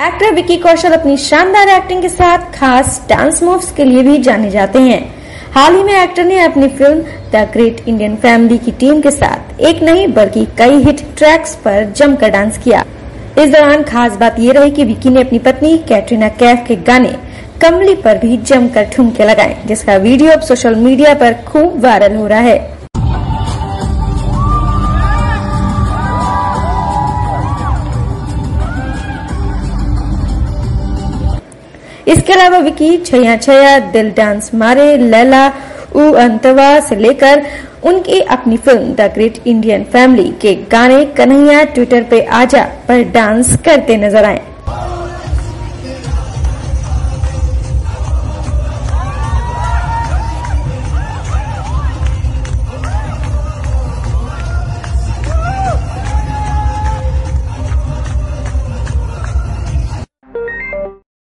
Actor Vicky Kaushal अपनी शानदार acting के साथ खास डांस मूव्स के लिए भी जाने जाते हैं। हाल ही में एक्टर ने अपनी film the great Indian family की टीम के साथ एक नहीं, बल्कि कई हिट ट्रैक्स पर जमकर डांस किया। इस दौरान खास बात ये रही कि विकी ने अपनी पत्नी कैटरीना कैफ के गाने कमली पर भी जमकर ठुमके लगाए, जिसका वीडियो अब सोशल मीडिया पर खूब वायरल हो रहा है। इसके अलावा विकी छया छया दिल डांस मारे, लैला उ अंतवा से लेकर उनकी अपनी film the great Indian family के गाने कन्हैया ट्विटर पे आजा पर डांस करते नज़र आए।